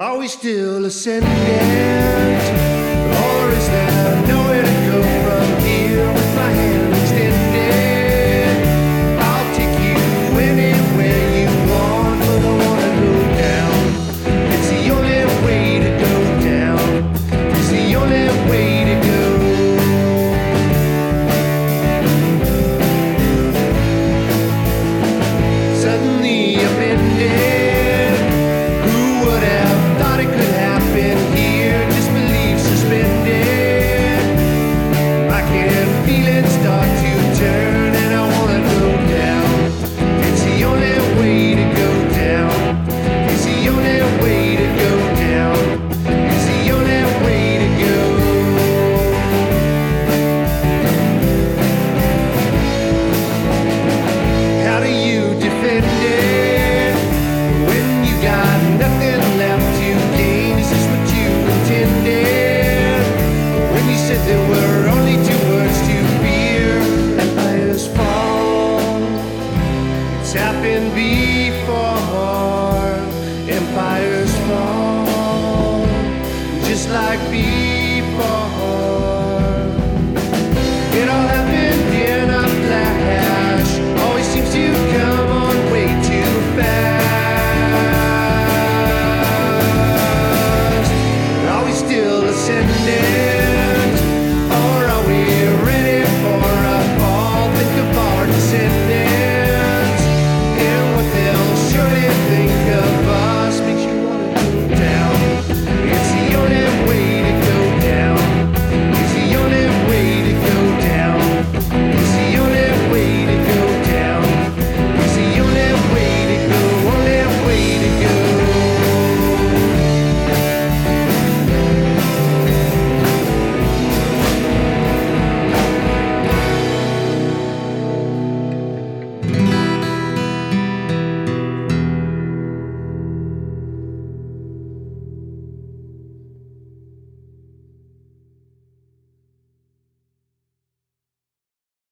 Are we still ascending, Or is there. feelings before empires fall, just like before.